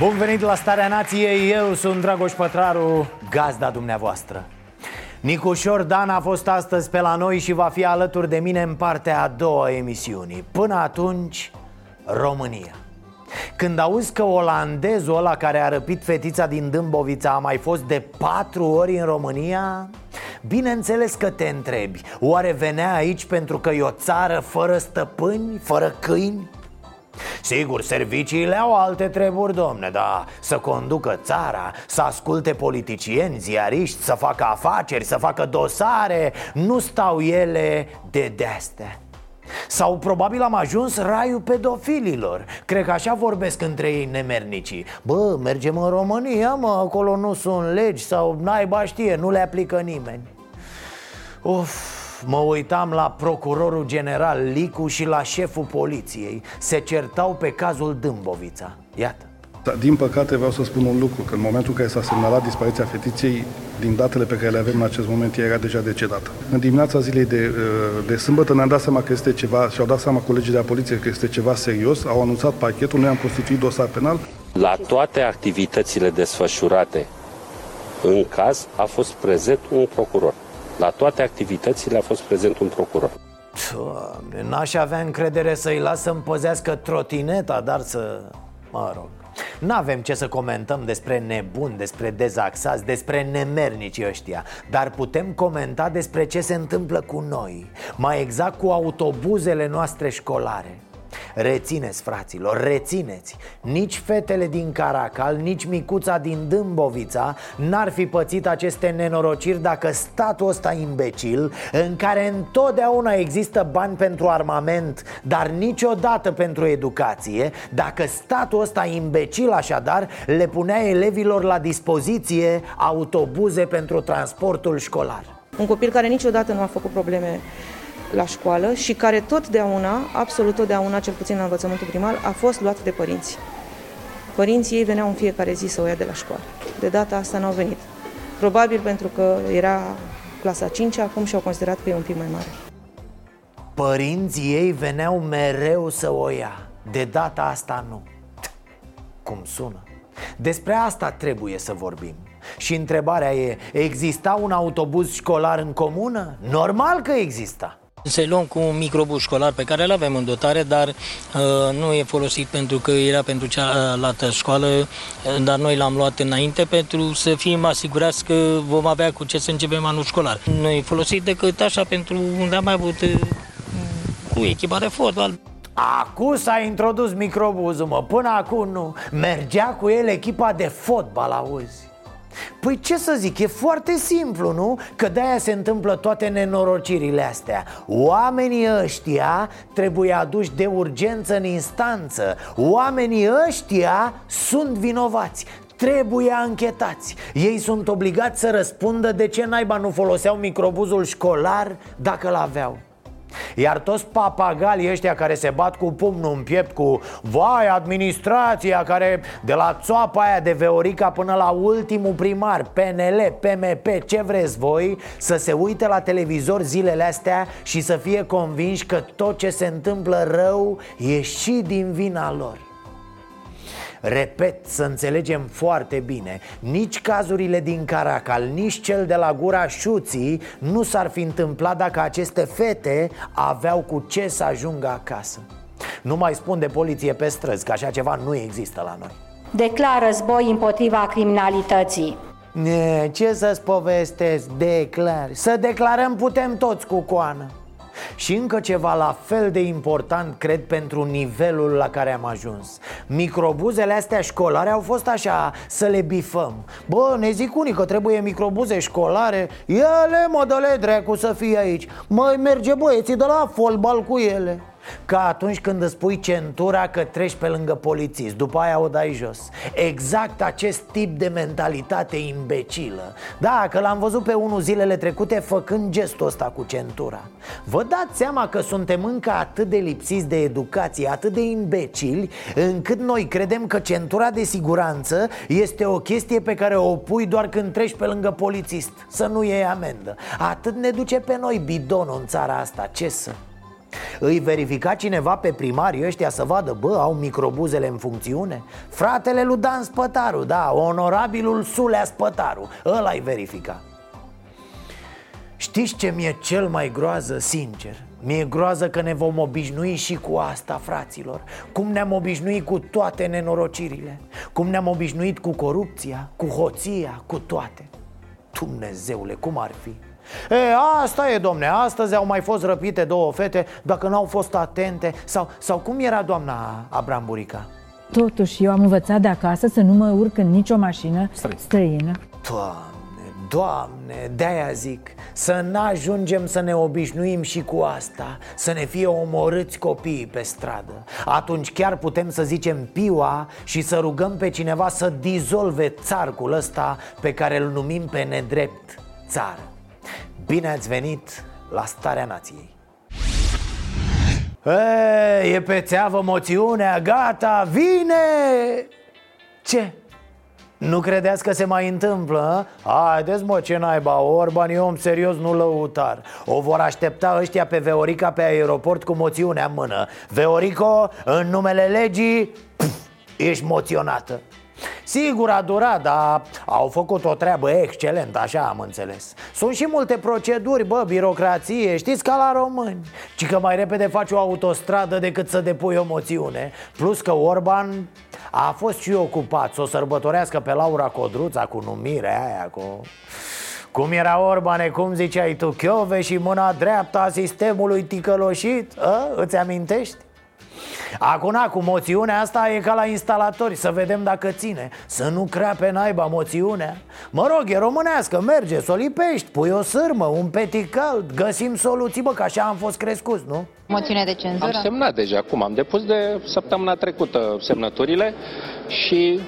Bun venit la Starea Nației, eu sunt Dragoș Pătraru, gazda dumneavoastră. Nicușor Dan a fost astăzi pe la noi și va fi alături de mine în partea a doua a emisiunii. Până atunci, România. Când auzi că olandezul ăla care a răpit fetița din Dâmbovița a mai fost de patru ori în România Bineînțeles că te întrebi Oare venea aici pentru că e o țară fără stăpâni, fără câini? Sigur, serviciile au alte treburi, domne, dar să conducă țara, să asculte politicieni, ziariști, să facă afaceri, să facă dosare Nu stau ele de de-astea. Sau probabil am ajuns raiul pedofililor. Cred că așa vorbesc între ei nemernicii. Bă, mergem în România, mă, acolo nu sunt legi Sau naiba știe, nu le aplică nimeni. Uf, mă uitam la procurorul general Licu și la șeful poliției Se certau pe cazul Dâmbovița Iată Dar, din păcate, vreau să spun un lucru, că în momentul în care s-a semnalat dispariția fetiței, din datele pe care le avem în acest moment, ea era deja decedată. În dimineața zilei de, uh, de sâmbătă ne-am dat seama că este ceva, și-au dat seama colegii de la poliție că este ceva serios, au anunțat pachetul, noi am constituit dosar penal, La toate activitățile desfășurate în caz a fost prezent un procuror. La toate activitățile a fost prezent un procuror. Doamne, n-aș avea încredere să-i las să-mi păzească trotineta, dar să... Mă rog N-avem ce să comentăm despre nebuni, despre dezaxați, despre nemernici ăștia Dar putem comenta despre ce se întâmplă cu noi Mai exact cu autobuzele noastre școlare Rețineți, fraților, rețineți. Nici fetele din Caracal, nici micuța din Dâmbovița N-ar fi pățit aceste nenorociri dacă statul ăsta imbecil În care întotdeauna există bani pentru armament Dar niciodată pentru educație Dacă statul ăsta imbecil așadar Le punea elevilor la dispoziție autobuze pentru transportul școlar. Un copil care niciodată nu a făcut probleme la școală și care totdeauna, absolut totdeauna, cel puțin în învățământul primar, a fost luat de părinți. Părinții ei veneau în fiecare zi să o ia de la școală. De data asta n-au venit. Probabil pentru că era clasa 5 acum și au considerat că e un pic mai mare. Părinții ei veneau mereu să o ia De data asta nu Cum sună Despre asta trebuie să vorbim Și întrebarea e Exista un autobuz școlar în comună? Normal că exista Să luăm cu un microbus școlar pe care îl avem în dotare, dar uh, nu e folosit pentru că era pentru cealaltă școală, uh, dar noi l-am luat înainte pentru să fim asigurați că vom avea cu ce să începem anul școlar. Nu e folosit decât așa pentru unde am mai avut uh, cu echipa de fotbal. Acum s-a introdus microbuzul, mă, până acum nu Mergea cu el echipa de fotbal, auzi Păi ce să zic, e foarte simplu, nu? Că de-aia se întâmplă toate nenorocirile astea. Oamenii ăștia trebuie aduși de urgență în instanță. Oamenii ăștia sunt vinovați. Trebuie anchetați. Ei sunt obligați să răspundă de ce naiba nu foloseau microbuzul școlar dacă l-aveau iar toți papagalii ăștia care se bat cu pumnul în piept cu Vai, administrația care de la țoapa aia de Veorica până la ultimul primar PNL, PMP, ce vreți voi Să se uite la televizor zilele astea și să fie convinși că tot ce se întâmplă rău e și din vina lor Repet, să înțelegem foarte bine Nici cazurile din Caracal, nici cel de la gura șuții Nu s-ar fi întâmplat dacă aceste fete aveau cu ce să ajungă acasă Nu mai spun de poliție pe străzi, că așa ceva nu există la noi Declar război împotriva criminalității. Ne, ce să-ți povestesc? Declar Să declarăm putem toți cu coană și încă ceva la fel de important, cred, pentru nivelul la care am ajuns. Microbuzele astea școlare au fost așa, să le bifăm. Bă, ne zic unii că trebuie microbuze școlare. Ele, mă, dă dracu să fie aici. Mai merge băieții de la fotbal cu ele Ca atunci când îți pui centura că treci pe lângă polițist După aia o dai jos. Exact acest tip de mentalitate imbecilă. Da, că l-am văzut pe unul zilele trecute făcând gestul ăsta cu centura. Vă dați seama că suntem încă atât de lipsiți de educație Atât de imbecili Încât noi credem că centura de siguranță Este o chestie pe care o pui doar când treci pe lângă polițist. Să nu iei amendă. Atât ne duce pe noi bidonul în țara asta. Ce să... Îi verifica cineva pe primarii ăștia să vadă, bă, au microbuzele în funcțiune? Fratele lui Dan Spătaru, da, onorabilul Sulea Spătaru Ăla-i verifica Știți ce mi-e cel mai groază, sincer? Mi-e groază că ne vom obișnui și cu asta, fraților Cum ne-am obișnuit cu toate nenorocirile Cum ne-am obișnuit cu corupția, cu hoția, cu toate Dumnezeule, cum ar fi? E, asta e, domne, astăzi au mai fost răpite două fete Dacă n-au fost atente Sau, sau cum era doamna Abramburica? Totuși, eu am învățat de acasă să nu mă urc în nicio mașină străină. Doamne, doamne, de-aia zic Să n-ajungem să ne obișnuim și cu asta Să ne fie omorâți copiii pe stradă. Atunci chiar putem să zicem piua Și să rugăm pe cineva să dizolve țarcul ăsta Pe care îl numim pe nedrept țară Bine ați venit la Starea Nației e, e pe țeavă moțiunea, gata, vine! Ce? Nu credeți că se mai întâmplă? A? Haideți mă, ce naiba, Orban e om serios, nu lăutar O vor aștepta ăștia pe Veorica pe aeroport cu moțiunea în mână Veorico, în numele legii, pf, ești moționată Sigur a durat, dar au făcut o treabă excelentă, așa am înțeles Sunt și multe proceduri, bă, birocrație, știți ca la români Ci că mai repede faci o autostradă decât să depui o moțiune Plus că Orban a fost și ocupat să o sărbătorească pe Laura Codruța cu numirea aia, cu... Cum era Orbane, cum ziceai tu, Chiove și mâna dreaptă a sistemului ticăloșit? A? Îți amintești? Acum, cu moțiunea asta e ca la instalatori Să vedem dacă ține. Să nu crea pe naiba moțiunea. Mă rog, e românească, merge, să o lipești Pui o sârmă, un petit cald Găsim soluții, bă, că așa am fost crescuți, nu? Moțiune de cenzură? Am semnat deja, cum am depus de săptămâna trecută semnăturile Și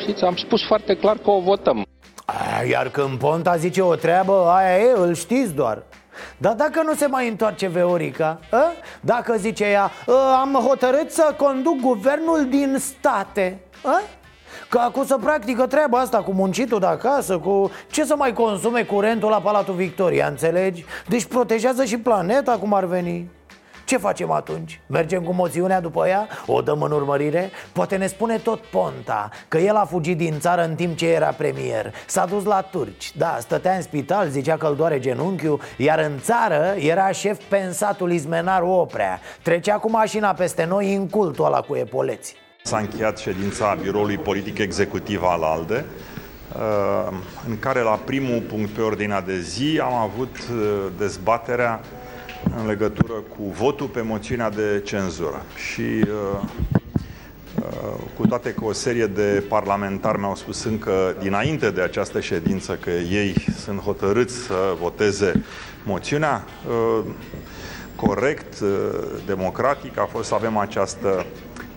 știți, am spus foarte clar că o votăm. Iar când Ponta zice o treabă, aia e, îl știți doar dar dacă nu se mai întoarce Veorica a? Dacă zice ea Am hotărât să conduc guvernul din state a? Că acum să practică treaba asta cu muncitul de acasă Cu ce să mai consume curentul la Palatul Victoria, înțelegi? Deci protejează și planeta cum ar veni ce facem atunci? Mergem cu moțiunea după ea? O dăm în urmărire? Poate ne spune tot Ponta Că el a fugit din țară în timp ce era premier S-a dus la turci Da, stătea în spital, zicea că îl doare genunchiul Iar în țară era șef pensatul Izmenar Oprea Trecea cu mașina peste noi în cultul ăla cu epoleți S-a încheiat ședința biroului politic executiv al ALDE uh, în care la primul punct pe ordinea de zi am avut uh, dezbaterea în legătură cu votul pe moțiunea de cenzură. Și uh, uh, cu toate că o serie de parlamentari mi-au spus încă dinainte de această ședință că ei sunt hotărâți să voteze moțiunea, uh, corect, democratic a fost să avem această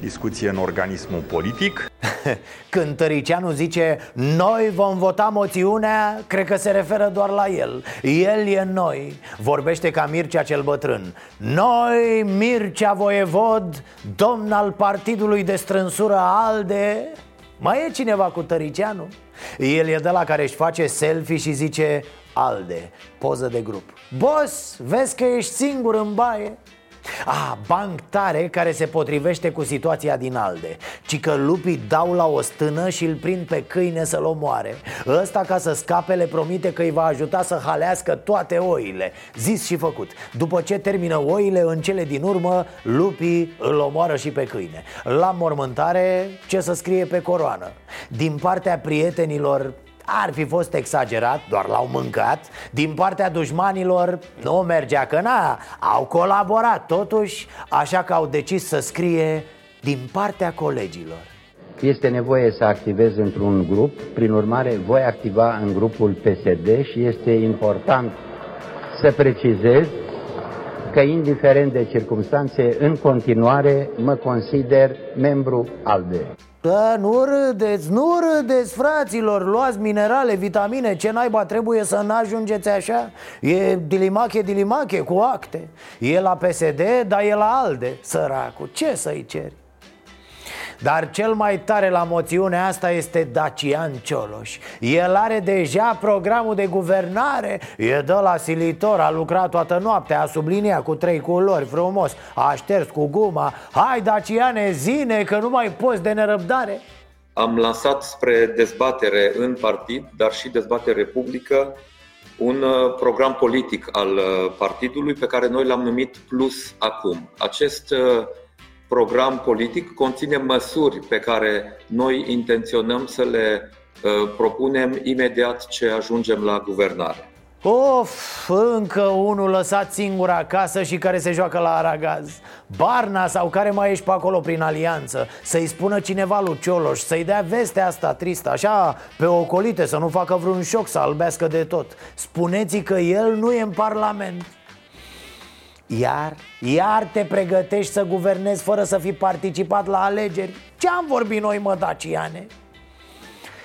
discuție în organismul politic. Când Tăricianu zice Noi vom vota moțiunea Cred că se referă doar la el El e noi Vorbește ca Mircea cel bătrân Noi, Mircea Voievod Domn al partidului de strânsură ALDE Mai e cineva cu Tăricianu? El e de la care își face selfie și zice ALDE, poză de grup Boss, vezi că ești singur în baie? Ah, banc tare care se potrivește cu situația din Alde. Ci că lupii dau la o stână și îl prind pe câine să-l omoare. Ăsta ca să scape le promite că îi va ajuta să halească toate oile. Zis și făcut. După ce termină oile, în cele din urmă Lupii îl omoară și pe câine. La mormântare, ce să scrie pe coroană? Din partea prietenilor ar fi fost exagerat, doar l-au mâncat Din partea dușmanilor nu mergea că na, au colaborat totuși Așa că au decis să scrie din partea colegilor Este nevoie să activez într-un grup, prin urmare voi activa în grupul PSD și este important să precizez că indiferent de circunstanțe, în continuare mă consider membru ALDE. Da, nu râdeți, nu râdeți, fraților Luați minerale, vitamine, ce naiba trebuie să n-ajungeți așa? E dilimache, dilimache, cu acte E la PSD, dar e la ALDE, săracul Ce să-i ceri? Dar cel mai tare la moțiunea asta este Dacian Cioloș. El are deja programul de guvernare E de la silitor, a lucrat toată noaptea A subliniat cu trei culori frumos A șters cu guma. Hai Daciane, zine că nu mai poți de nerăbdare. Am lansat spre dezbatere în partid, dar și dezbatere publică un uh, program politic al uh, partidului pe care noi l-am numit Plus Acum. Acest uh, program politic conține măsuri pe care noi intenționăm să le uh, propunem imediat ce ajungem la guvernare. Of, încă unul lăsat singur acasă și care se joacă la aragaz. Barna sau care mai ești pe acolo prin alianță Să-i spună cineva lui Cioloș Să-i dea vestea asta tristă Așa, pe ocolite, să nu facă vreun șoc Să albească de tot. Spuneți că el nu e în parlament iar, iar te pregătești să guvernezi fără să fi participat la alegeri? Ce am vorbit noi, mă, Daciane?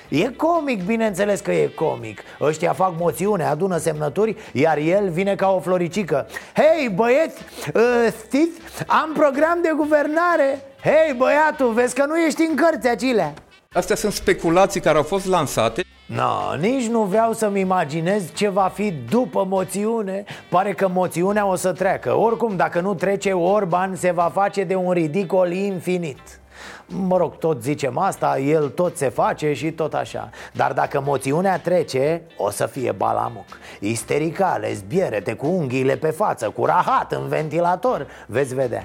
E comic, bineînțeles că e comic. Ăștia fac moțiune, adună semnături Iar el vine ca o floricică. Hei, băieți, uh, știți, am program de guvernare. Hei, băiatul, vezi că nu ești în cărți acelea Astea sunt speculații care au fost lansate No, nici nu vreau să-mi imaginez ce va fi după moțiune. Pare că moțiunea o să treacă. Oricum, dacă nu trece, Orban se va face de un ridicol infinit. Mă rog, tot zicem asta, el tot se face și tot așa. Dar dacă moțiunea trece, o să fie balamuc. Istericale, zbierete, cu unghiile pe față, cu rahat în ventilator. Veți vedea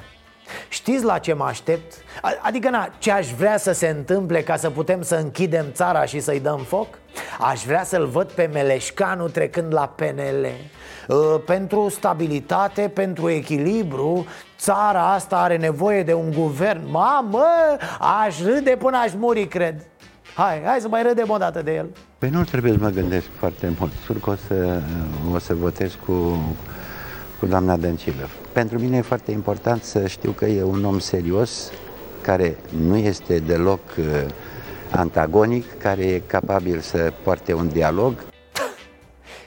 Știți la ce mă aștept? Adică, na, ce aș vrea să se întâmple ca să putem să închidem țara și să-i dăm foc? Aș vrea să-l văd pe Meleșcanu trecând la PNL uh, Pentru stabilitate, pentru echilibru Țara asta are nevoie de un guvern. Mamă, aș râde până aș muri, cred. Hai, hai să mai râdem o dată de el. Păi nu trebuie să mă gândesc foarte mult. Sigur că o să, o să votez cu, cu doamna Dăncilă Pentru mine e foarte important să știu că e un om serios Care nu este deloc uh, antagonic Care e capabil să poarte un dialog.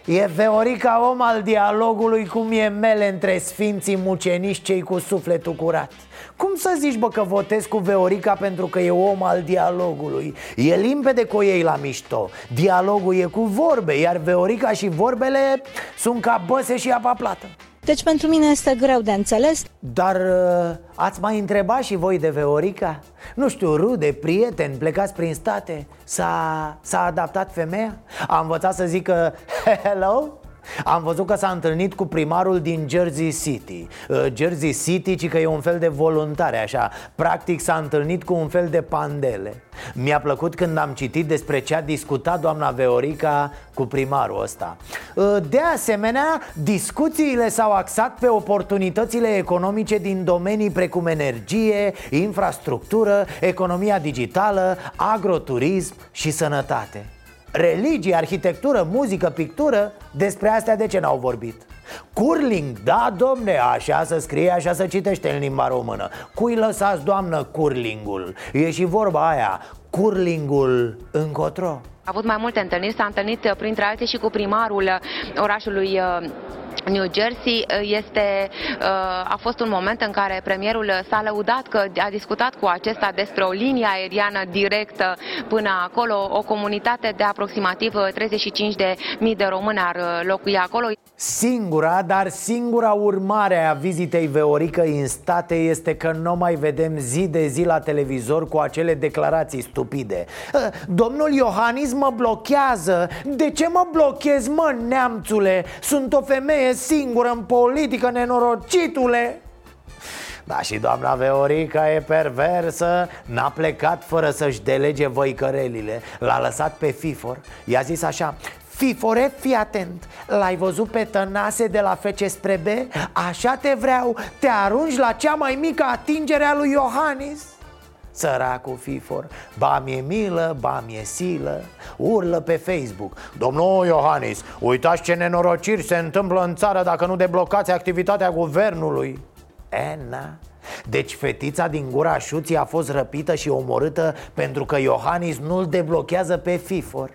E Veorica om al dialogului cum e mele între sfinții muceniși cei cu sufletul curat. Cum să zici bă că votezi cu Veorica pentru că e om al dialogului? E limpede cu ei la mișto. Dialogul e cu vorbe, iar Veorica și vorbele sunt ca băse și apa plată deci pentru mine este greu de înțeles Dar uh, ați mai întrebat și voi de Veorica? Nu știu, rude, prieteni, plecați prin state S-a, s-a adaptat femeia? A învățat să zică hello? Am văzut că s-a întâlnit cu primarul din Jersey City. Uh, Jersey City, ci că e un fel de voluntare așa. Practic s-a întâlnit cu un fel de pandele. Mi-a plăcut când am citit despre ce a discutat doamna Veorica cu primarul ăsta. Uh, De asemenea, discuțiile s-au axat pe oportunitățile economice din domenii precum energie, infrastructură, economia digitală, agroturism și sănătate Religie, arhitectură, muzică, pictură Despre astea de ce n-au vorbit? Curling, da, domne, așa să scrie, așa să citește în limba română Cui lăsați, doamnă, curlingul? E și vorba aia, curlingul încotro A avut mai multe întâlniri, s-a întâlnit printre alții și cu primarul orașului uh, New Jersey este, uh, a fost un moment în care premierul s-a lăudat că a discutat cu acesta despre o linie aeriană directă până acolo, o comunitate de aproximativ 35 de mii de români ar locui acolo. Singura, dar singura urmare a vizitei Veorică în state este că nu mai vedem zi de zi la televizor cu acele declarații stupide uh, Domnul Iohannis mă blochează De ce mă blochez, mă, neamțule? Sunt o femeie singură în politică, nenorocitule. Da, și doamna Veorica e perversă. N-a plecat fără să-și delege văicărelile. L-a lăsat pe Fifor. I-a zis așa Fifore, fii atent. L-ai văzut pe Tănase de la FC spre B? Așa te vreau. Te arunci la cea mai mică atingere a lui Iohannis Săracul FIFOR Ba mi-e milă, ba mi-e silă Urlă pe Facebook. Domnul Iohannis, uitați ce nenorociri se întâmplă în țară Dacă nu deblocați activitatea guvernului. E, na. Deci fetița din gura șuții a fost răpită și omorâtă pentru că Iohannis nu-l deblochează pe FIFOR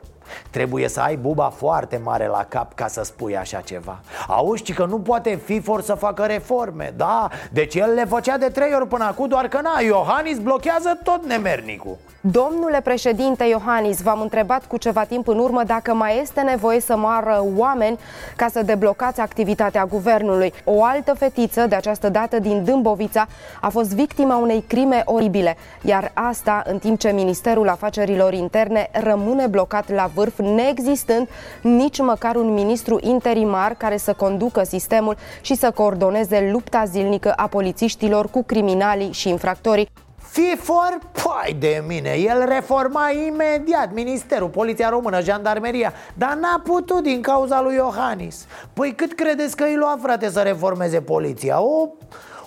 Trebuie să ai buba foarte mare la cap ca să spui așa ceva Auzi, că nu poate FIFOR să facă reforme, da? Deci el le făcea de trei ori până acum, doar că na, Iohannis blochează tot nemernicul Domnule președinte Iohannis, v-am întrebat cu ceva timp în urmă dacă mai este nevoie să moară oameni ca să deblocați activitatea guvernului. O altă fetiță, de această dată din Dâmbovița, a fost victima unei crime oribile, iar asta în timp ce Ministerul Afacerilor Interne rămâne blocat la vârf, neexistând nici măcar un ministru interimar care să conducă sistemul și să coordoneze lupta zilnică a polițiștilor cu criminalii și infractorii. FIFOR? Păi de mine, el reforma imediat Ministerul, Poliția Română, Jandarmeria Dar n-a putut din cauza lui Iohannis Păi cât credeți că îi lua, frate, să reformeze poliția? O,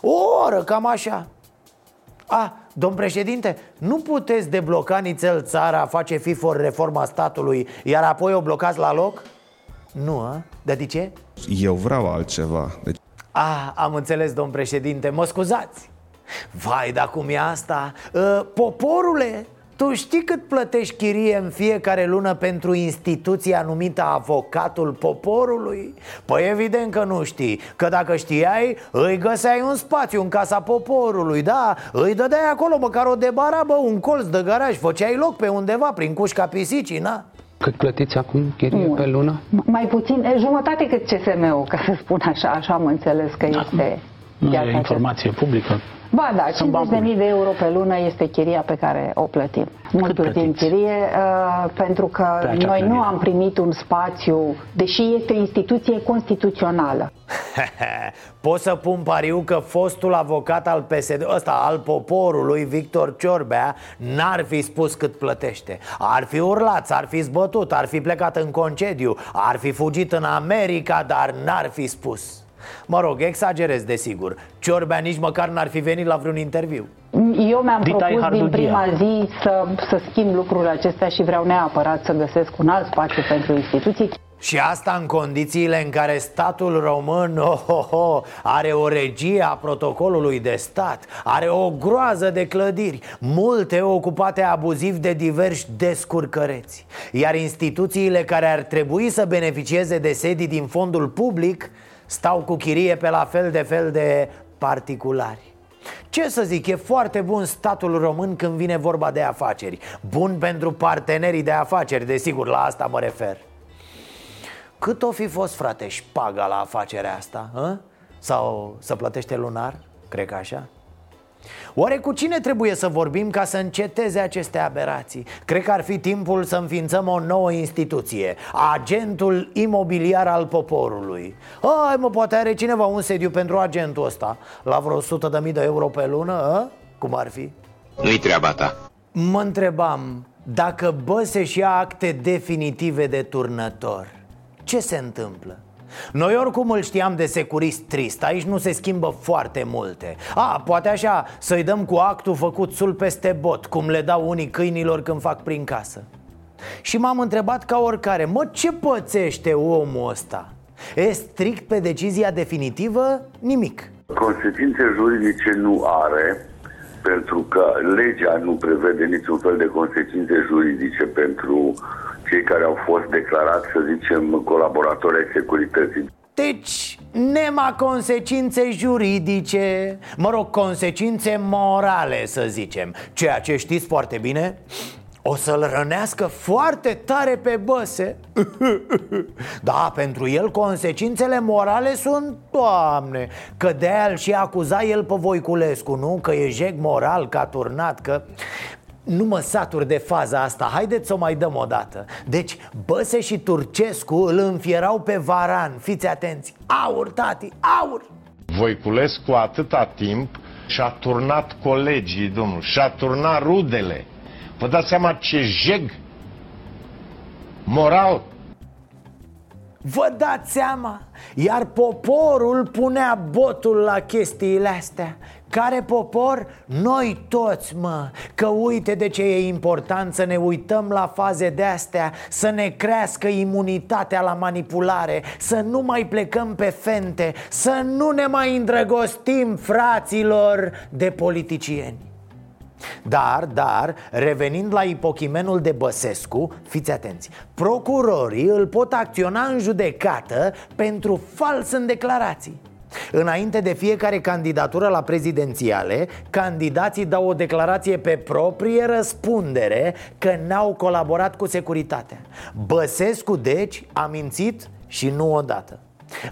o oră, cam așa A, domn președinte, nu puteți debloca nițel țara, face FIFOR reforma statului Iar apoi o blocați la loc? Nu, a? Dar de ce? Eu vreau altceva deci... A, am înțeles, domn președinte, mă scuzați Vai, dar cum e asta? Uh, poporule, tu știi cât plătești chirie în fiecare lună pentru instituția numită avocatul poporului? Păi evident că nu știi, că dacă știai, îi găseai un spațiu în casa poporului, da? Îi dădeai acolo măcar o debarabă, un colț de garaj, făceai loc pe undeva prin cușca pisicii, na? Cât plătiți acum chirie pe lună? Mai puțin, jumătate cât CSM-ul, ca să spun așa, așa am înțeles că este... Nu e informație publică. Ba da, 50.000 de euro pe lună este chiria pe care o plătim. Nu plătim chirie uh, pentru că noi nu am primit un spațiu, deși este o instituție constituțională. Pot să pun pariu că fostul avocat al PSD, ăsta al poporului, Victor Ciorbea, n-ar fi spus cât plătește Ar fi urlat, ar fi zbătut, ar fi plecat în concediu, ar fi fugit în America, dar n-ar fi spus Mă rog, exagerez desigur Ciorbea nici măcar n-ar fi venit la vreun interviu eu mi-am propus din prima zi să, să schimb lucrurile acestea și vreau neapărat să găsesc un alt spațiu pentru instituții. Și asta în condițiile în care statul român oh, oh, oh, are o regie a protocolului de stat, are o groază de clădiri, multe ocupate abuziv de diversi descurcăreți. Iar instituțiile care ar trebui să beneficieze de sedii din fondul public Stau cu chirie pe la fel de fel de particulari ce să zic, e foarte bun statul român când vine vorba de afaceri Bun pentru partenerii de afaceri, desigur, la asta mă refer Cât o fi fost, frate, șpaga la afacerea asta? Hă? Sau să plătește lunar? Cred că așa Oare cu cine trebuie să vorbim ca să înceteze aceste aberații? Cred că ar fi timpul să înființăm o nouă instituție Agentul imobiliar al poporului Hai mă, poate are cineva un sediu pentru agentul ăsta La vreo 100 de mii de euro pe lună, a? Cum ar fi? Nu-i treaba ta Mă întrebam dacă Băse și ia acte definitive de turnător Ce se întâmplă? Noi oricum îl știam de securist trist. Aici nu se schimbă foarte multe. A, poate așa, să-i dăm cu actul făcut sul peste bot Cum le dau unii câinilor când fac prin casă. Și m-am întrebat ca oricare Mă, ce pățește omul ăsta? E strict pe decizia definitivă? Nimic. Consecințe juridice nu are pentru că legea nu prevede niciun fel de consecințe juridice pentru cei care au fost declarați, să zicem, colaboratori ai securității. Deci, nema consecințe juridice, mă rog, consecințe morale, să zicem Ceea ce știți foarte bine o să-l rănească foarte tare pe băse. Da, pentru el consecințele morale sunt, doamne Că de aia și acuza el pe Voiculescu, nu? Că e jeg moral, că a turnat, că... Nu mă satur de faza asta, haideți să o mai dăm o dată Deci Băse și Turcescu îl înfierau pe Varan, fiți atenți. Aur, tati, aur! Voiculescu atâta timp și-a turnat colegii, domnul, și-a turnat rudele Vă dați seama ce jeg moral Vă dați seama? Iar poporul punea botul la chestiile astea Care popor? Noi toți, mă Că uite de ce e important să ne uităm la faze de astea Să ne crească imunitatea la manipulare Să nu mai plecăm pe fente Să nu ne mai îndrăgostim, fraților, de politicieni dar, dar, revenind la ipochimenul de Băsescu, fiți atenți Procurorii îl pot acționa în judecată pentru fals în declarații Înainte de fiecare candidatură la prezidențiale, candidații dau o declarație pe proprie răspundere că n-au colaborat cu securitatea. Băsescu, deci, a mințit și nu odată.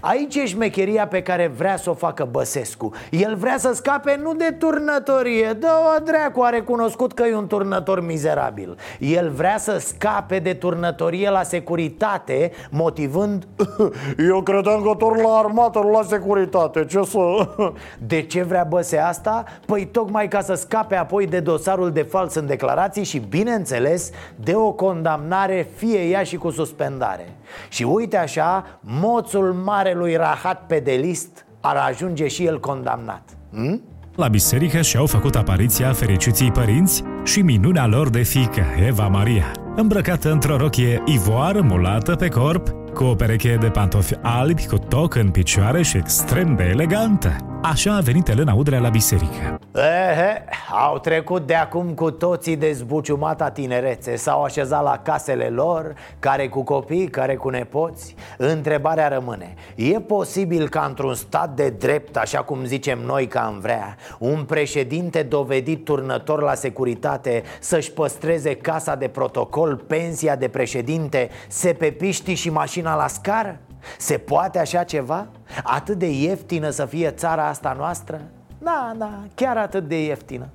Aici e șmecheria pe care vrea să o facă Băsescu. El vrea să scape nu de turnătorie Dă-o dracu, a recunoscut că e un turnător mizerabil. El vrea să scape de turnătorie la securitate Motivând Eu credeam că torn la armată, la securitate Ce să... De ce vrea Băse asta? Păi tocmai ca să scape apoi de dosarul de fals în declarații Și bineînțeles de o condamnare fie ea și cu suspendare. Și uite așa, moțul marelui rahat pedelist ar ajunge și el condamnat hm? La biserică și-au făcut apariția fericiții părinți și minunea lor de fică, Eva Maria, îmbrăcată într-o rochie ivoară mulată pe corp, cu o pereche de pantofi albi cu toc în picioare și extrem de elegantă. Așa a venit Elena Udrea la biserică. Ehe, au trecut de acum cu toții de zbuciumata tinerețe. S-au așezat la casele lor, care cu copii, care cu nepoți. Întrebarea rămâne E posibil ca într-un stat de drept, așa cum zicem noi că am vrea Un președinte dovedit turnător la securitate Să-și păstreze casa de protocol, pensia de președinte Sepepiștii și mașina la scară? Se poate așa ceva? Atât de ieftină să fie țara asta noastră? Da, da, chiar atât de ieftină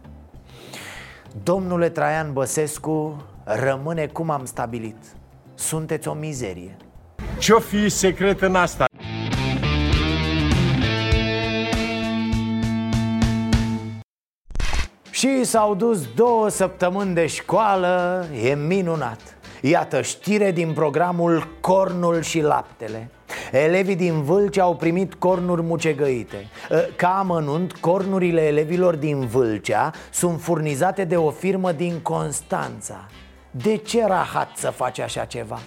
Domnule Traian Băsescu, rămâne cum am stabilit Sunteți o mizerie Ce-o fi secret în asta? Și s-au dus două săptămâni de școală, e minunat Iată știre din programul Cornul și laptele Elevii din Vâlcea au primit cornuri mucegăite ă, Ca amănunt, cornurile elevilor din Vâlcea sunt furnizate de o firmă din Constanța De ce rahat să faci așa ceva?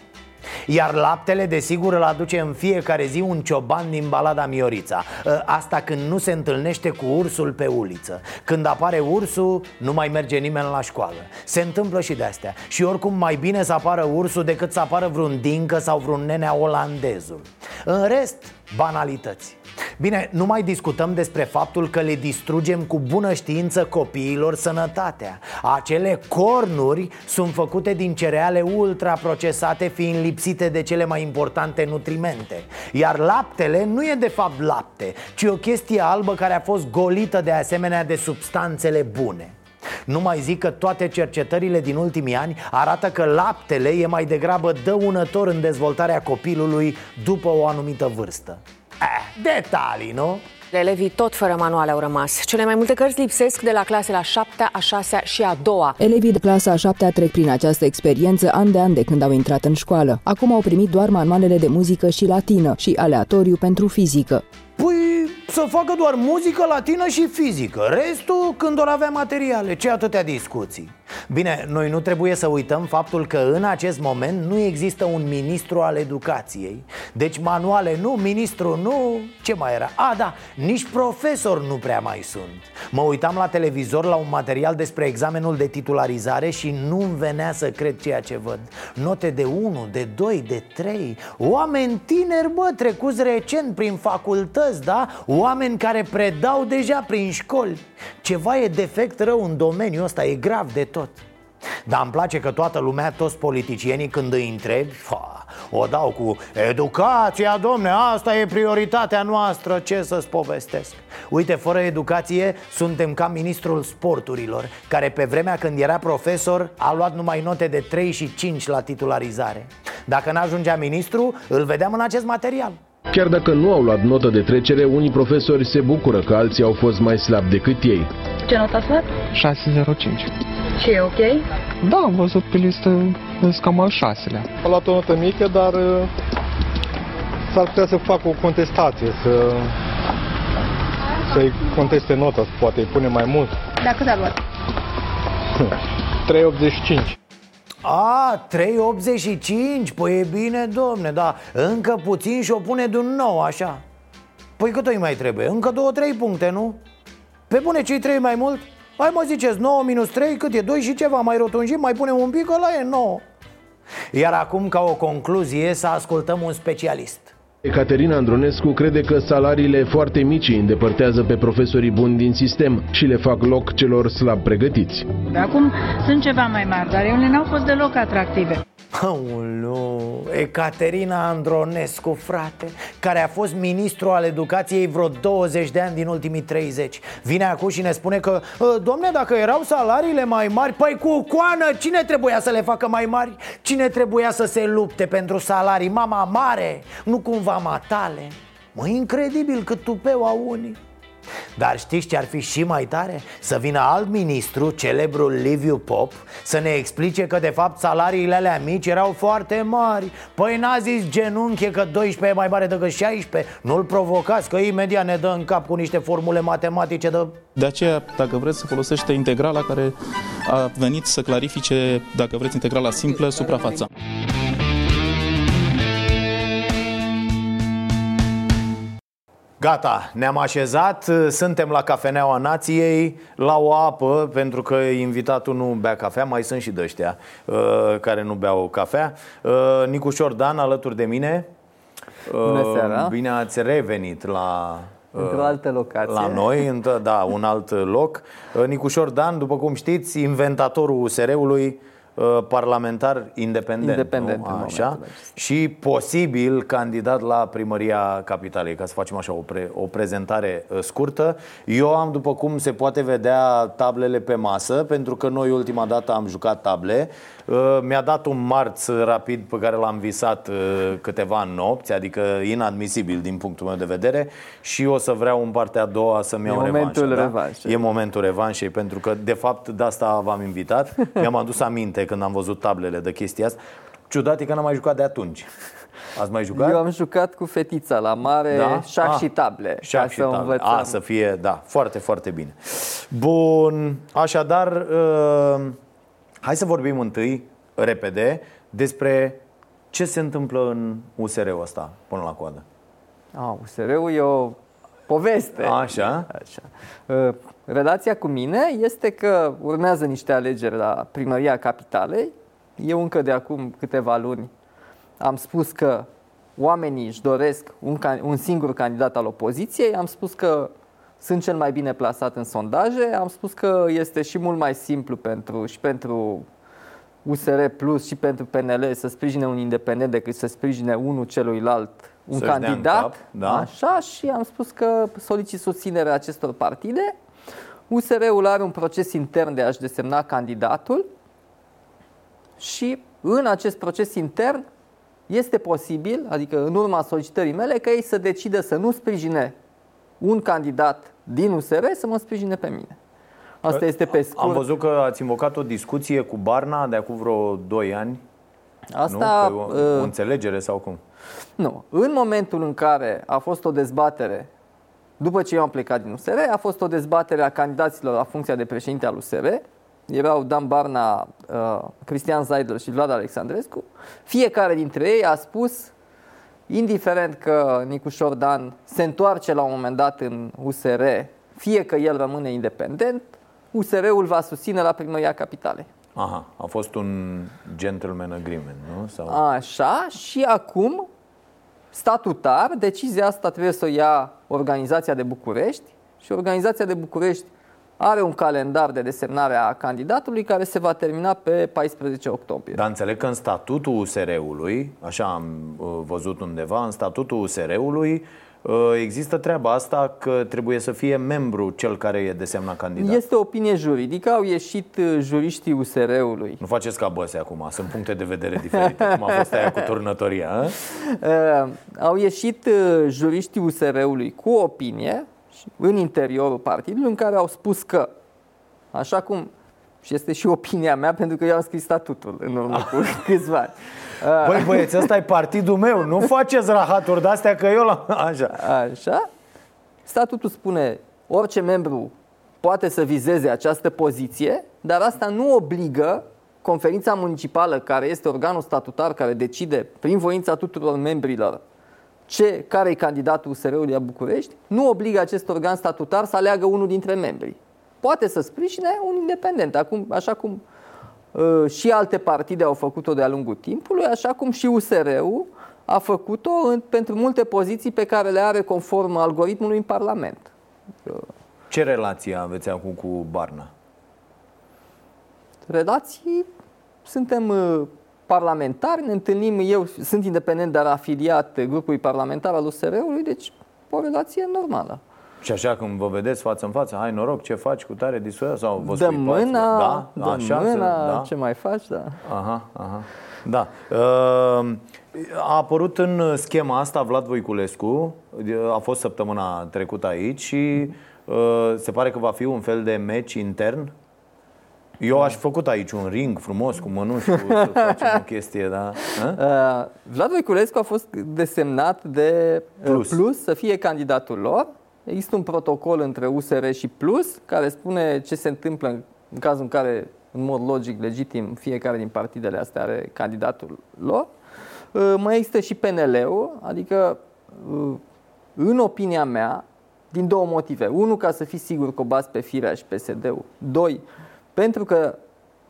Iar laptele, desigur, îl aduce în fiecare zi un cioban din balada Miorița. Ă, Asta când nu se întâlnește cu ursul pe uliță. Când apare ursul, nu mai merge nimeni la școală. Se întâmplă și de astea Și oricum mai bine să apară ursul decât să apară vreun dincă sau vreun nenea olandezul. În rest, banalități Bine, nu mai discutăm despre faptul că le distrugem cu bună știință copiilor sănătatea. Acele cornuri sunt făcute din cereale ultraprocesate fiind lipsite de cele mai importante nutrimente. Iar laptele nu e de fapt lapte, ci o chestie albă care a fost golită de asemenea de substanțele bune. Nu mai zic că toate cercetările din ultimii ani arată că laptele e mai degrabă dăunător în dezvoltarea copilului după o anumită vârstă. Eh, detalii, nu? Elevii tot fără manuale au rămas. Cele mai multe cărți lipsesc de la clasele a 7 a 6 și a 2 Elevii de clasa a 7 trec prin această experiență an de an de când au intrat în școală. Acum au primit doar manualele de muzică și latină și aleatoriu pentru fizică. Păi să facă doar muzică latină și fizică. Restul când or avea materiale. Ce atâtea discuții? Bine, noi nu trebuie să uităm faptul că în acest moment nu există un ministru al educației. Deci manuale nu, ministru nu, ce mai era? A, da, nici profesor nu prea mai sunt. Mă uitam la televizor la un material despre examenul de titularizare și nu-mi venea să cred ceea ce văd. Note de 1, de 2, de 3 Oameni tineri, bă, trecuți recent prin facultăți, da? Oameni care predau deja prin școli. Ceva e defect rău în domeniul ăsta, e grav de tot. Dar îmi place că toată lumea, toți politicienii când îi întrebi fa, O dau cu educația, domne, asta e prioritatea noastră, ce să-ți povestesc? Uite, fără educație suntem ca ministrul sporturilor Care pe vremea când era profesor a luat numai note de 3 și 5 la titularizare. Dacă n-ajungea ministru, îl vedeam în acest material Chiar dacă nu au luat notă de trecere, unii profesori se bucură că alții au fost mai slabi decât ei. Ce notă ați luat? 605. Și e ok? Da, am văzut pe listă, sunt cam al șaselea. Am luat o notă mică, dar uh, s-ar putea să fac o contestație, să, să-i conteste nota, poate îi pune mai mult. Dar cât a luat? 3,85. A, 3,85? Păi e bine, domne, da Încă puțin și o pune de un nou, așa Păi cât îi mai trebuie? Încă 2-3 puncte, nu? Pe bune, cei 3 mai mult? Hai mă ziceți, 9 minus 3, cât e? 2 și ceva, mai rotunjim, mai punem un pic, ăla e 9 Iar acum, ca o concluzie, să ascultăm un specialist Ecaterina Andronescu crede că salariile foarte mici îi îndepărtează pe profesorii buni din sistem și le fac loc celor slab pregătiți. Acum sunt ceva mai mari, dar ele n-au fost deloc atractive. Aoleu, Ecaterina Andronescu, frate Care a fost ministru al educației vreo 20 de ani din ultimii 30 Vine acum și ne spune că "Ă, Domne, dacă erau salariile mai mari Păi cu coană, cine trebuia să le facă mai mari? Cine trebuia să se lupte pentru salarii? Mama mare? Nu cumva matale? Mă, incredibil cât tupeu au unii dar știți ce ar fi și mai tare? Să vină alt ministru, celebrul Liviu Pop Să ne explice că de fapt salariile alea mici erau foarte mari Păi n-a zis genunche că 12 e mai mare decât 16 Nu-l provocați că imediat ne dă în cap cu niște formule matematice de... De aceea, dacă vreți să folosește integrala care a venit să clarifice, dacă vreți, integrala simplă, suprafața. Gata, ne-am așezat, suntem la Cafeneaua Nației, la o apă, pentru că invitatul nu bea cafea, mai sunt și de ăștia uh, care nu beau cafea. Uh, Nicușor Dan alături de mine. Bună seara. Bine ați revenit la uh, Într-o altă locație. La noi, într- da, un alt loc. Uh, Nicușor Dan, după cum știți, inventatorul USR-ului, uh, parlamentar independent, Independent nu? în Așa? momentul acesta. și posibil candidat la primăria capitalei, ca să facem așa o, pre, o prezentare uh, scurtă. Eu am, după cum se poate vedea, tablele pe masă, pentru că noi ultima dată am jucat table. Uh, Mi-a dat un marț rapid pe care l-am visat uh, câteva nopți, adică inadmisibil din punctul meu de vedere și o să vreau în partea a doua să-mi E iau momentul revanșa, da? revanșei. E momentul revanșei, pentru că de fapt de asta v-am invitat. Mi-am adus aminte când am văzut tablele de chestia asta. Ciudat e că n-am mai jucat de atunci. Ați mai jucat? Eu am jucat cu fetița la mare șac Șah, și table. Șac ca și să table. învățăm. A, să fie, da, foarte, foarte bine. Bun, așadar, uh, hai să vorbim întâi, repede, despre ce se întâmplă în USR-ul ăsta până la coadă. A, USR-ul e o poveste. Așa? Așa. Uh, Relația cu mine este că urmează niște alegeri la primăria capitalei. Eu încă de acum câteva luni am spus că oamenii își doresc un, can- un singur candidat al opoziției, am spus că sunt cel mai bine plasat în sondaje, am spus că este și mult mai simplu pentru, și pentru USR Plus și pentru PNL să sprijine un independent decât să sprijine unul celuilalt un Să-și dea în candidat. cap, da. Așa și am spus că solicit susținerea acestor partide. USR-ul are un proces intern de a-și desemna candidatul și în acest proces intern este posibil, adică în urma solicitării mele, că ei să decidă să nu sprijine un candidat din USR, să mă sprijine pe mine. Asta este pe scurt. Am văzut că ați invocat o discuție cu Barna de acum vreo 2 ani. Asta, nu? Că uh, o, o înțelegere sau cum? Nu. În momentul în care a fost o dezbatere, după ce eu am plecat din USR, a fost o dezbatere a candidaților la funcția de președinte al USR. Erau Dan Barna, uh, Cristian Zaidel și Vlad Alexandrescu. Fiecare dintre ei a spus, indiferent că Nicușor Dan se întoarce la un moment dat în USR, fie că el rămâne independent, USR-ul va susține la primăria capitalei. Aha, a fost un gentleman agreement, nu? Sau... Așa, și acum, statutar, decizia asta trebuie să o ia Organizația de București și Organizația de București are un calendar de desemnare a candidatului care se va termina pe 14 octombrie. Dar înțeleg că în statutul USR-ului, așa am uh, văzut undeva, în statutul USR-ului uh, există treaba asta că trebuie să fie membru cel care e desemnat candidat. Este o opinie juridică, au ieșit uh, juriștii USR-ului. Nu faceți ca băse acum, sunt puncte de vedere diferite, cum a fost aia cu turnătoria. a? Uh, au ieșit uh, juriștii USR-ului cu o opinie și- în interiorul partidului în care au spus că, așa cum și este și opinia mea, pentru că eu am scris statutul în urmă cu câțiva ani. Uh, Băi băieți, ăsta e partidul meu, nu faceți rahaturi de-astea că eu l-am... Așa. Așa. Statutul spune orice membru poate să vizeze această poziție, dar asta nu obligă conferința municipală, care este organul statutar care decide prin voința tuturor membrilor ce, care e candidatul USR-ului la București, nu obligă acest organ statutar să aleagă unul dintre membrii. Poate să sprijine un independent, acum, așa cum uh, și alte partide au făcut-o de-a lungul timpului, așa cum și USR-ul a făcut-o în, pentru multe poziții pe care le are conform algoritmului în Parlament. Ce relație aveți acum cu Barna? Relații, suntem uh, parlamentari, ne întâlnim, eu sunt independent, dar afiliat grupului parlamentar al USR-ului, deci o relație normală. Și așa când vă vedeți față în față, hai noroc, ce faci cu tare discuția sau vă Dă mâna, da? dă așa, mâna, da? ce mai faci, da. Aha, aha. Da. Uh, A apărut în schema asta Vlad Voiculescu, a fost săptămâna trecută aici și uh, se pare că va fi un fel de meci intern. Eu aș făcut aici un ring frumos cu mănuși, cu, să facem o chestie, da? Uh, Vlad Voiculescu a fost desemnat de uh, Plus. Plus să fie candidatul lor. Există un protocol între USR și Plus care spune ce se întâmplă în, în cazul în care, în mod logic, legitim, fiecare din partidele astea are candidatul lor. Uh, Mai există și PNL-ul, adică, uh, în opinia mea, din două motive. Unul, ca să fii sigur că o bați pe Firea și PSD-ul. Doi, pentru că,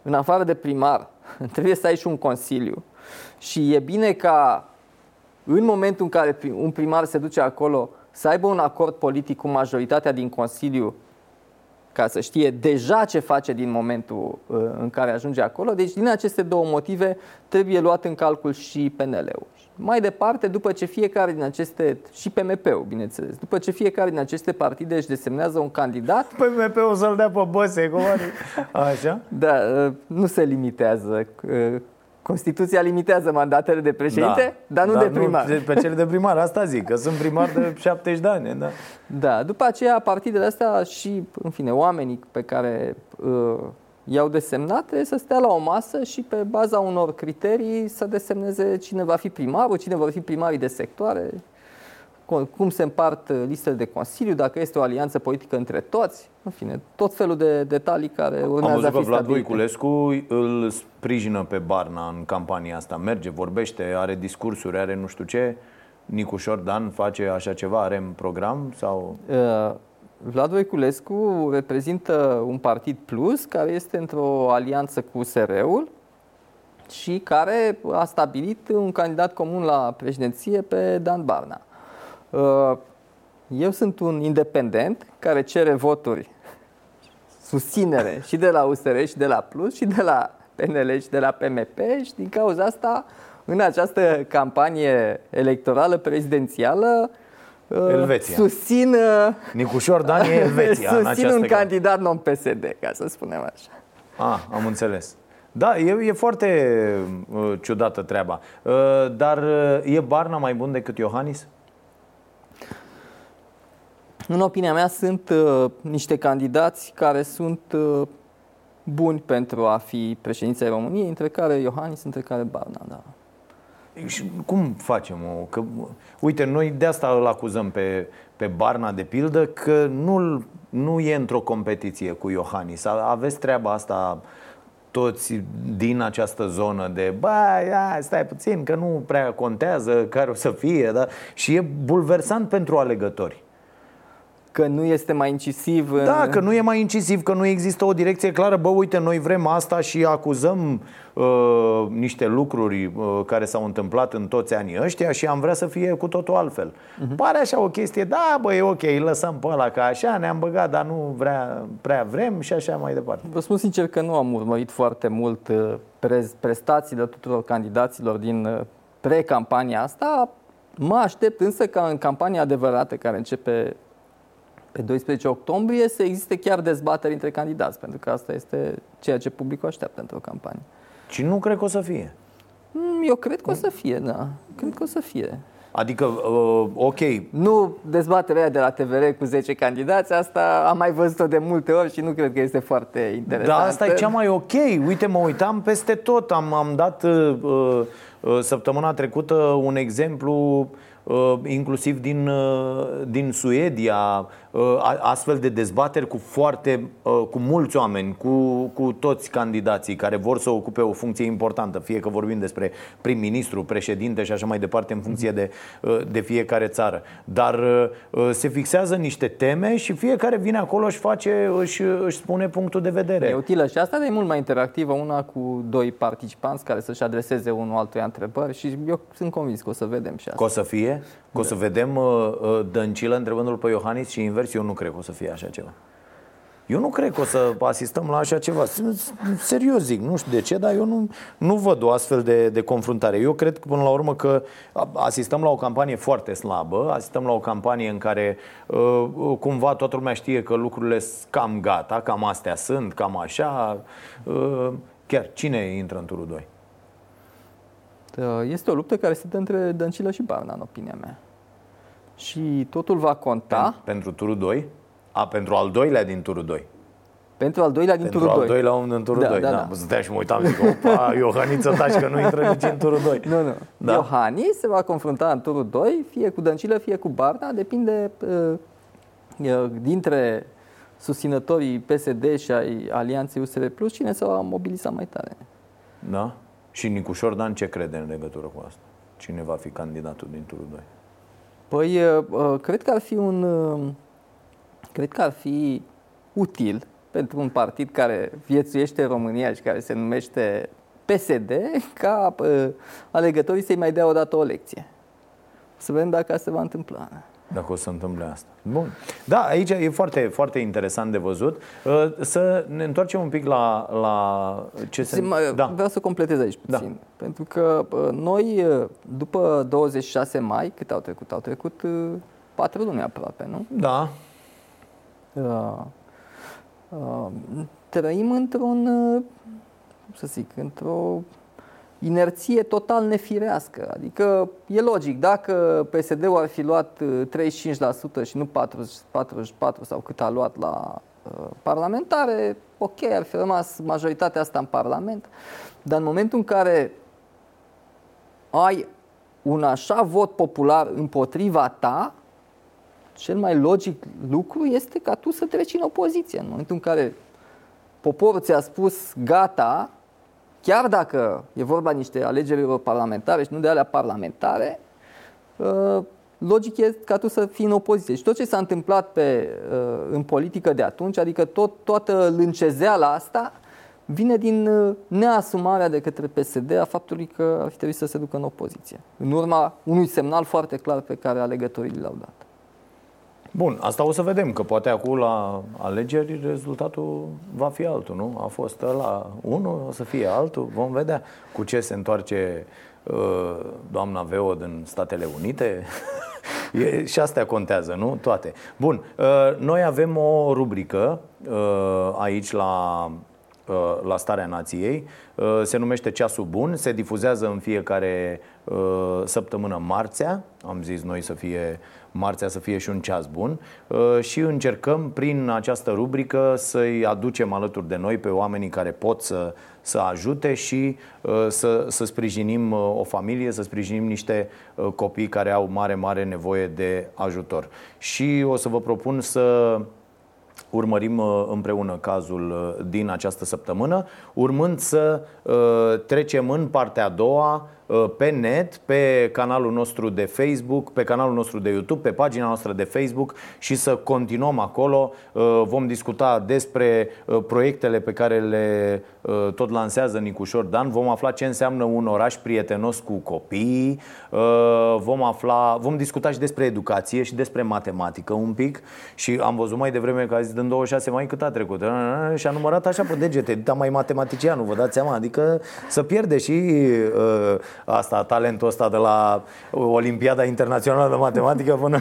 în afară de primar, trebuie să ai și un consiliu. Și e bine ca, în momentul în care pri- un primar se duce acolo, să aibă un acord politic cu majoritatea din consiliu ca să știe deja ce face din momentul uh, în care ajunge acolo. Deci, din aceste două motive, trebuie luat în calcul și PNL-ul. Mai departe, după ce fiecare din aceste, și PMP-ul, bineînțeles, după ce fiecare din aceste partide își desemnează un candidat, PMP o să-l dea pe băse, cum adică? Așa? da, uh, nu se limitează. uh, Constituția limitează mandatele de președinte, dar nu de primar. pe cele de primar, asta zic, că sunt primar de 70 de ani, da? Da, după aceea partidele astea și, în fine, oamenii pe care uh, i-au desemnat trebuie să stea la o masă și pe baza unor criterii să desemneze cine va fi primarul, cine vor fi primarii de sectoare, cum- cum se împart uh, listele de consiliu, dacă este o alianță politică între toți, în fine, tot felul de detalii care Am urmează văzut a că fi Vlad stabilite. Voiculescu îl sprijină pe Barna în campania asta. Merge, vorbește, are discursuri, are nu știu ce. Nicușor Dan face așa ceva, are în program sau... Uh, Vlad Voiculescu reprezintă un partid plus care este într-o alianță cu USR-ul și care a stabilit un candidat comun la președinție pe Dan Barna. Uh, Eu sunt un independent care cere voturi, susținere și de la USR și de la Plus și de la PNL și de la PMP și din cauza asta în această campanie electorală prezidențială uh, Elveția. susțin uh, Nicușor Dan e Elveția în susțin această un campanie. candidat non-PSD, ca să spunem așa. Ah, am înțeles. Da, e, e foarte uh, ciudată treaba. Uh, dar uh, e Barna mai bun decât Iohannis? În opinia mea sunt uh, niște candidați care sunt uh, buni pentru a fi președința României, între care Iohannis, între care Barna, da. Și cum facem? O? Că, uite, noi de asta îl acuzăm pe, pe Barna, de pildă, că nu, nu e într-o competiție cu Iohannis. A- Aveți treaba asta toți din această zonă de bă, ia, stai puțin, că nu prea contează care o să fie, da? și e bulversant pentru alegători. Că nu este mai incisiv în... Da, că nu e mai incisiv, că nu există o direcție clară. Bă, uite, noi vrem asta și acuzăm uh, niște lucruri uh, care s-au întâmplat în toți anii ăștia și am vrea să fie cu totul altfel. Uh-huh. Pare așa o chestie, da, bă, e ok, lăsăm pe ăla ca așa, ne-am băgat, dar nu vrea, prea vrem și așa mai departe. Vă spun sincer că nu am urmărit foarte mult uh, prez- prestațiile tuturor candidaților din uh, pre-campania asta. Mă aștept însă ca în campania adevărată care începe pe 12 octombrie să existe chiar dezbateri între candidați, pentru că asta este ceea ce publicul așteaptă într-o campanie. Și nu cred că o să fie. Mm, Eu cred că o să fie, da. Cred că o să fie. Adică, uh, ok, Nu dezbaterea aia de la TVR cu 10 candidați, asta am mai văzut-o de multe ori și nu cred că este foarte interesant. Da, asta e cea mai ok. Uite, mă uitam peste tot. Am, am dat uh, uh, săptămâna trecută un exemplu uh, inclusiv din, uh, din Suedia. Astfel de dezbateri cu foarte, cu mulți oameni, cu, cu toți candidații care vor să ocupe o funcție importantă, fie că vorbim despre prim-ministru, președinte și așa mai departe, în funcție de, de fiecare țară. Dar se fixează niște teme și fiecare vine acolo și face, își, își spune punctul de vedere. E utilă și asta e mult mai interactivă, una cu doi participanți care să-și adreseze unul altuia întrebări și eu sunt convins că o să vedem și asta. Că o să fie? Că o să vedem uh, uh, Dăncilă întrebându-l pe Iohannis și invers? Eu nu cred că o să fie așa ceva. Eu nu cred că o să asistăm la așa ceva. Serios zic, nu știu de ce, dar eu nu, nu văd o astfel de, de confruntare. Eu cred că până la urmă că asistăm la o campanie foarte slabă, asistăm la o campanie în care uh, cumva toată lumea știe că lucrurile sunt cam gata, cam astea sunt, cam așa. Uh, chiar cine intră în turul 2? Este o luptă care se dă între Dăncilă și Barna, în opinia mea. Și totul va conta. Pentru, pentru turul 2? A, pentru al doilea din turul 2. Pentru al doilea din pentru turul 2. Pentru al doilea din turul da, 2. Da, da, da. Stăteam și mă uitam, zic, opa, Iohaniță taci că nu intră nici în turul 2. Nu, nu. Da? Iohannis se va confrunta în turul 2, fie cu Dăncilă, fie cu Barna, depinde uh, uh, dintre susținătorii PSD și ai Alianței USR Plus, cine se va mobiliza mai tare. Da? Și Nicușor Dan ce crede în legătură cu asta? Cine va fi candidatul din turul 2? Păi, cred că ar fi un cred că ar fi util pentru un partid care viețuiește în România și care se numește PSD ca alegătorii să-i mai dea o dată o lecție. Să vedem dacă asta se va întâmpla. Dacă o să întâmple asta. Bun. Da, aici e foarte, foarte interesant de văzut. Uh, să ne întoarcem un pic la, la ce se... Mă, da. Vreau să completez aici puțin. Da. Pentru că noi, după 26 mai, cât au trecut? Au trecut patru luni aproape, nu? Da. Uh, uh, trăim într-un, uh, să zic, într-o inerție total nefirească. Adică e logic, dacă PSD-ul ar fi luat 35% și nu 40, 44 sau cât a luat la uh, parlamentare, ok, ar fi rămas majoritatea asta în Parlament, dar în momentul în care ai un așa vot popular împotriva ta, cel mai logic lucru este ca tu să treci în opoziție. În momentul în care poporul ți-a spus gata, chiar dacă e vorba niște alegeri parlamentare și nu de alea parlamentare, logic e ca tu să fii în opoziție. Și tot ce s-a întâmplat pe, în politică de atunci, adică tot, toată lâncezeala asta, vine din neasumarea de către PSD a faptului că ar fi trebuit să se ducă în opoziție. În urma unui semnal foarte clar pe care alegătorii l-au dat. Bun, asta o să vedem, că poate acum la alegeri rezultatul va fi altul, nu? A fost la unul, o să fie altul, vom vedea cu ce se întoarce uh, doamna Veo din Statele Unite. e, și astea contează, nu? Toate. Bun, uh, noi avem o rubrică uh, aici la uh, la Starea Nației. Uh, se numește Ceasul Bun, se difuzează în fiecare uh, săptămână marțea. Am zis noi să fie marțea să fie și un ceas bun uh, și încercăm prin această rubrică să-i aducem alături de noi pe oamenii care pot să, să ajute și uh, să, să sprijinim uh, o familie, să sprijinim niște copii care au mare, mare nevoie de ajutor. Și o să vă propun să urmărim împreună cazul din această săptămână, urmând să trecem în partea a doua Uh, pe net, pe canalul nostru de Facebook, pe canalul nostru de YouTube, pe pagina noastră de Facebook și să continuăm acolo. Uh, vom discuta despre uh, proiectele pe care le tot lansează Nicușor Dan. Vom afla ce înseamnă un oraș prietenos cu copiii. Vom afla, vom discuta și despre educație și despre matematică un pic și am văzut mai devreme că a zis din 26 mai cât a trecut și a numărat așa pe degete, dar mai matematicianul, vă dați seama, adică să pierde și asta, talentul ăsta de la Olimpiada Internațională de Matematică până...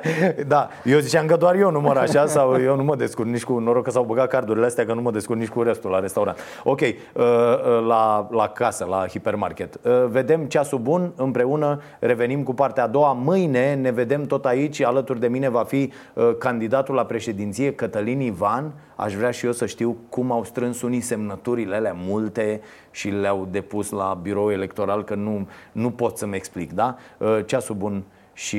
da, eu ziceam că doar eu număr așa sau eu nu mă descurc nici cu noroc că s-au băgat cardurile astea că nu mă descurc nici cu restul la restaurant. Ok, uh, uh, la, la casă, la hipermarket. Uh, vedem ceasul bun împreună, revenim cu partea a doua. Mâine ne vedem tot aici, alături de mine va fi candidatul la președinție Cătălin Ivan. Aș vrea și eu să știu cum au strâns unii semnăturile alea multe și le-au depus la birou electoral, că nu, nu pot să-mi explic, da? Ceasul bun și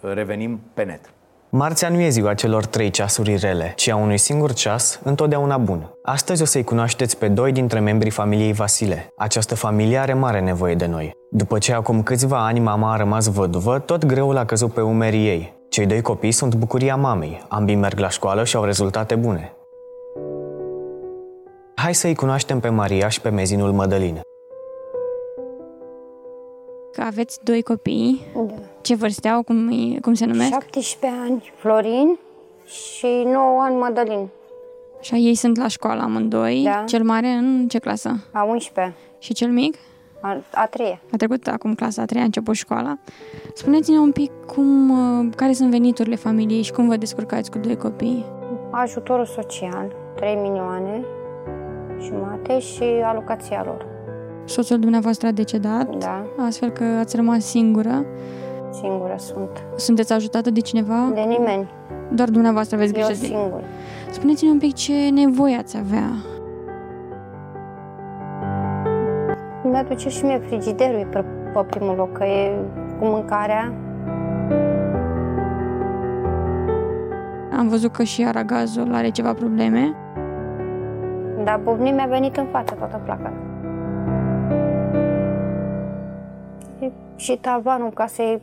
revenim pe net. Marțea nu e ziua celor trei ceasuri rele, ci a unui singur ceas, întotdeauna bun. Astăzi o să-i cunoașteți pe doi dintre membrii familiei Vasile. Această familie are mare nevoie de noi. După ce acum câțiva ani mama a rămas văduvă, tot greul a căzut pe umerii ei. Cei doi copii sunt bucuria mamei, ambii merg la școală și au rezultate bune. Hai să-i cunoaștem pe Maria și pe mezinul Mădălin. Că aveți doi copii. Da. Ce vârste au? Cum, cum se numesc? 17 ani Florin și 9 ani Mădălin. Și ei sunt la școală amândoi. Da. Cel mare în ce clasă? A 11. Și cel mic? A, a treia. A trecut acum clasa a treia, a început școala. Spuneți-ne un pic cum, uh, care sunt veniturile familiei și cum vă descurcați cu doi copii? Ajutorul social, 3 milioane jumate și alocația lor. Soțul dumneavoastră a decedat, Da. astfel că ați rămas singură. Singură sunt. Sunteți ajutată de cineva? De nimeni. Doar dumneavoastră aveți Eu grijă de singur. Spuneți-ne un pic ce nevoie ați avea. Mi-aduce și mie frigiderul e pe, pe primul loc, că e cu mâncarea. Am văzut că și aragazul are ceva probleme. Dar bubnii mi-a venit în față toată placa. E și tavanul ca să-i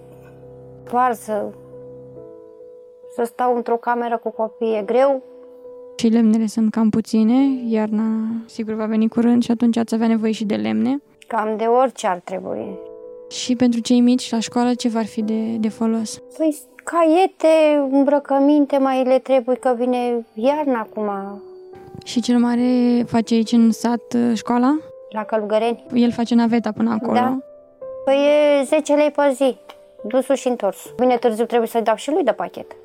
varză, să stau într-o cameră cu copii, e greu. Și lemnele sunt cam puține, iarna sigur va veni curând și atunci ați avea nevoie și de lemne. Cam de orice ar trebui. Și pentru cei mici la școală ce v-ar fi de, de folos? Păi caiete, îmbrăcăminte mai le trebuie că vine iarna acum Și cel mare face aici în sat uh, școala? la Călugăreni. El face naveta până acolo. Da. Păi e 10 lei pe zi, dusul și întors. Vine târziu, trebuie să-i dau și lui de pachet.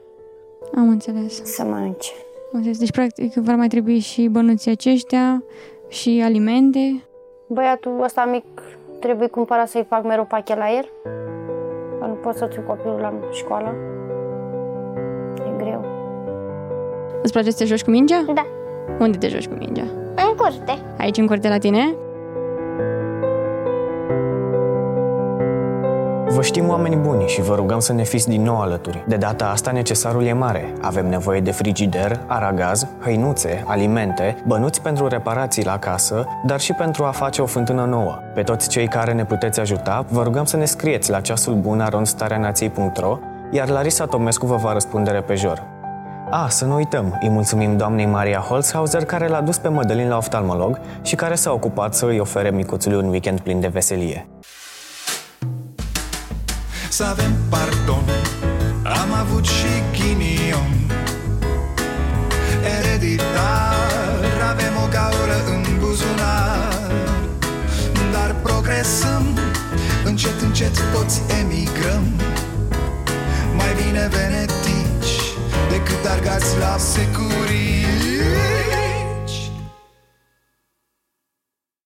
Am înțeles. Să mănânce. Am înțeles. Deci, practic, vor mai trebui și bănuții aceștia și alimente. Băiatul ăsta mic trebuie cumpărat să-i fac mereu pachet la el. Că nu pot să țin copilul la școală. E greu. Îți place să te joci cu mingea? Da. Unde te joci cu mingea? În curte. Aici în curte la tine? Vă știm oameni buni și vă rugăm să ne fiți din nou alături. De data asta necesarul e mare. Avem nevoie de frigider, aragaz, hăinuțe, alimente, bănuți pentru reparații la casă, dar și pentru a face o fântână nouă. Pe toți cei care ne puteți ajuta, vă rugăm să ne scrieți la ceasul bun aronstareanației.ro, iar Larisa Tomescu vă va răspunde repejor. A, să nu uităm, îi mulțumim doamnei Maria Holzhauser care l-a dus pe Mădălin la oftalmolog și care s-a ocupat să îi ofere micuțului un weekend plin de veselie. Să avem pardon. Am avut și ghinion. Ereditar Avem o gaură în buzunar. Dar progresăm. Încet, încet toți emigrăm. Mai bine venetici Decât argați la securii